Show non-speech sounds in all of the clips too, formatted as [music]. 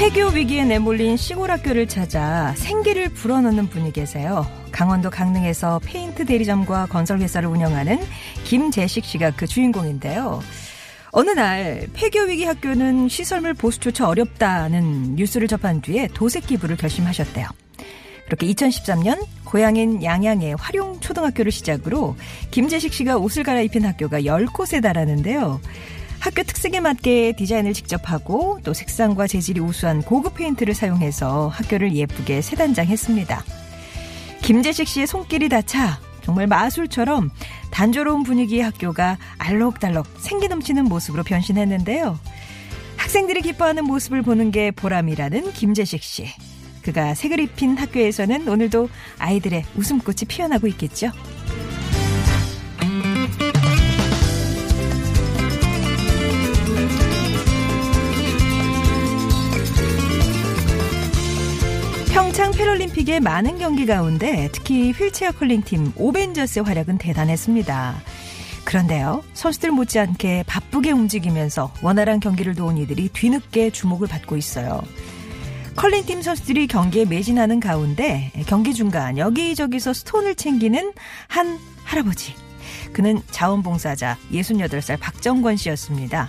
폐교 위기에 내몰린 시골 학교를 찾아 생기를 불어넣는 분이 계세요. 강원도 강릉에서 페인트 대리점과 건설회사를 운영하는 김재식 씨가 그 주인공인데요. 어느 날 폐교 위기 학교는 시설물 보수조차 어렵다는 뉴스를 접한 뒤에 도색 기부를 결심하셨대요. 그렇게 2013년 고향인 양양의 활용 초등학교를 시작으로 김재식 씨가 옷을 갈아입힌 학교가 10곳에 달하는데요. 학교 특색에 맞게 디자인을 직접 하고 또 색상과 재질이 우수한 고급 페인트를 사용해서 학교를 예쁘게 새단장했습니다. 김재식 씨의 손길이 닿자 정말 마술처럼 단조로운 분위기의 학교가 알록달록 생기 넘치는 모습으로 변신했는데요. 학생들이 기뻐하는 모습을 보는 게 보람이라는 김재식 씨. 그가 색을 입힌 학교에서는 오늘도 아이들의 웃음꽃이 피어나고 있겠죠. 평창 패럴림픽의 많은 경기 가운데 특히 휠체어 컬링팀 오벤져스의 활약은 대단했습니다. 그런데요, 선수들 못지않게 바쁘게 움직이면서 원활한 경기를 도운 이들이 뒤늦게 주목을 받고 있어요. 컬링팀 선수들이 경기에 매진하는 가운데 경기 중간 여기저기서 스톤을 챙기는 한 할아버지. 그는 자원봉사자 68살 박정권 씨였습니다.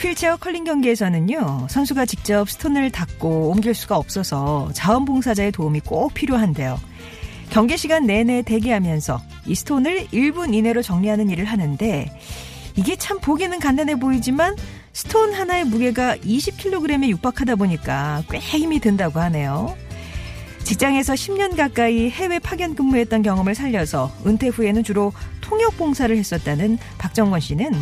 휠체어 컬링 경기에서는요, 선수가 직접 스톤을 닦고 옮길 수가 없어서 자원봉사자의 도움이 꼭 필요한데요. 경기 시간 내내 대기하면서 이 스톤을 1분 이내로 정리하는 일을 하는데, 이게 참 보기는 간단해 보이지만, 스톤 하나의 무게가 20kg에 육박하다 보니까 꽤 힘이 든다고 하네요. 직장에서 10년 가까이 해외 파견 근무했던 경험을 살려서 은퇴 후에는 주로 통역 봉사를 했었다는 박정권 씨는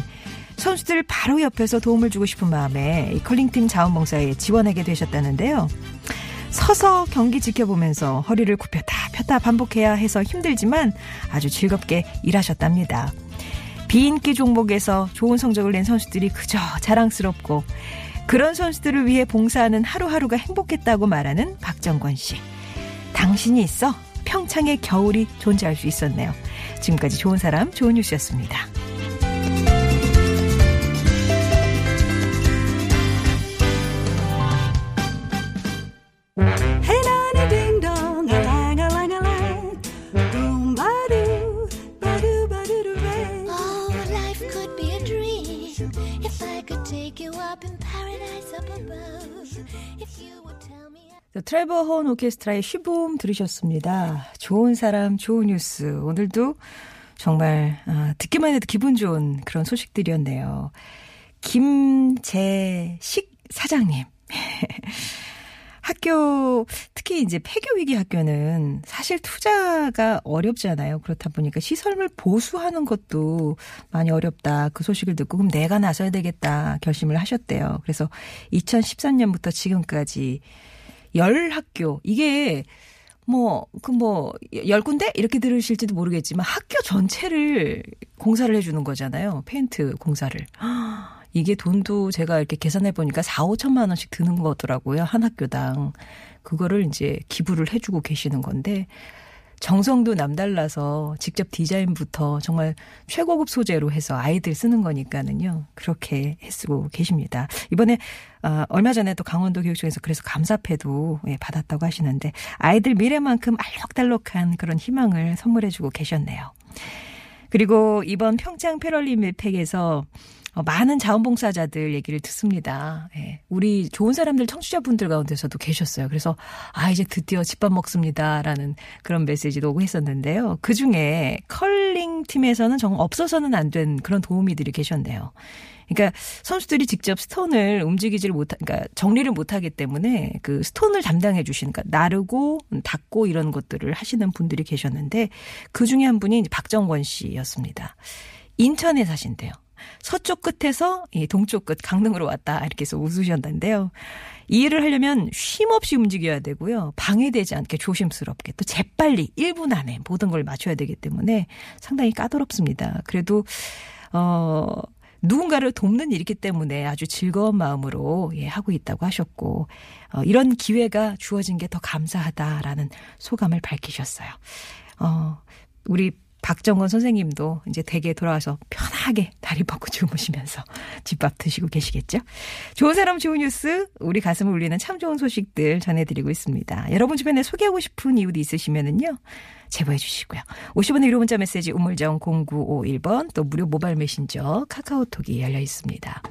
선수들 바로 옆에서 도움을 주고 싶은 마음에 이 컬링팀 자원봉사에 지원하게 되셨다는데요. 서서 경기 지켜보면서 허리를 굽혔다 폈다 반복해야 해서 힘들지만 아주 즐겁게 일하셨답니다. 비인기 종목에서 좋은 성적을 낸 선수들이 그저 자랑스럽고 그런 선수들을 위해 봉사하는 하루하루가 행복했다고 말하는 박정권 씨. 당신이 있어 평창의 겨울이 존재할 수 있었네요. 지금까지 좋은 사람, 좋은 뉴스였습니다. 트레버 혼 오케스트라의 쉬봄 들으셨습니다. 좋은 사람, 좋은 뉴스. 오늘도 정말 아, 듣기만 해도 기분 좋은 그런 소식들이었네요. 김재식 사장님. [laughs] 학교 특히 이제 폐교 위기 학교는 사실 투자가 어렵잖아요. 그렇다 보니까 시설물 보수하는 것도 많이 어렵다. 그 소식을 듣고 그럼 내가 나서야 되겠다 결심을 하셨대요. 그래서 2013년부터 지금까지 열 학교 이게 뭐 그 뭐 열 군데 이렇게 들으실지도 모르겠지만 학교 전체를 공사를 해주는 거잖아요. 페인트 공사를. [gasps] 이게 돈도 제가 이렇게 계산해 보니까 4, 5천만 원씩 드는 거더라고요. 한 학교당. 그거를 이제 기부를 해주고 계시는 건데 정성도 남달라서 직접 디자인부터 정말 최고급 소재로 해서 아이들 쓰는 거니까는요. 그렇게 해쓰고 계십니다. 이번에 어, 얼마 전에 또 강원도 교육청에서 그래서 감사패도 예, 받았다고 하시는데 아이들 미래만큼 알록달록한 그런 희망을 선물해주고 계셨네요. 그리고 이번 평창 패럴림픽에서 어, 많은 자원봉사자들 얘기를 듣습니다. 예. 우리 좋은 사람들 청취자분들 가운데서도 계셨어요. 그래서 아 이제 드디어 집밥 먹습니다라는 그런 메시지도 오고 했었는데요. 그 중에 컬링 팀에서는 정말 없어서는 안 된 그런 도우미들이 계셨네요. 그러니까 선수들이 직접 스톤을 움직이지를 못, 그러니까 정리를 못하기 때문에 그 스톤을 담당해 주시는, 그러니까 나르고 닦고 이런 것들을 하시는 분들이 계셨는데 그 중에 한 분이 박정권 씨였습니다. 인천에 사신대요. 서쪽 끝에서 이 동쪽 끝 강릉으로 왔다 이렇게 해서 웃으셨는데요. 이 일을 하려면 쉼 없이 움직여야 되고요. 방해되지 않게 조심스럽게 또 재빨리 1분 안에 모든 걸 맞춰야 되기 때문에 상당히 까다롭습니다. 그래도 어 누군가를 돕는 일이기 때문에 아주 즐거운 마음으로 예, 하고 있다고 하셨고 어, 이런 기회가 주어진 게 더 감사하다라는 소감을 밝히셨어요. 어, 우리 박정건 선생님도 이제 댁에 돌아와서 편하게 다리 뻗고 주무시면서 집밥 드시고 계시겠죠? 좋은 사람 좋은 뉴스, 우리 가슴을 울리는 참 좋은 소식들 전해드리고 있습니다. 여러분 주변에 소개하고 싶은 이웃 있으시면은요, 제보해 주시고요. 50원의 유료 문자 메시지 우물정 0951번 또 무료 모바일 메신저 카카오톡이 열려 있습니다.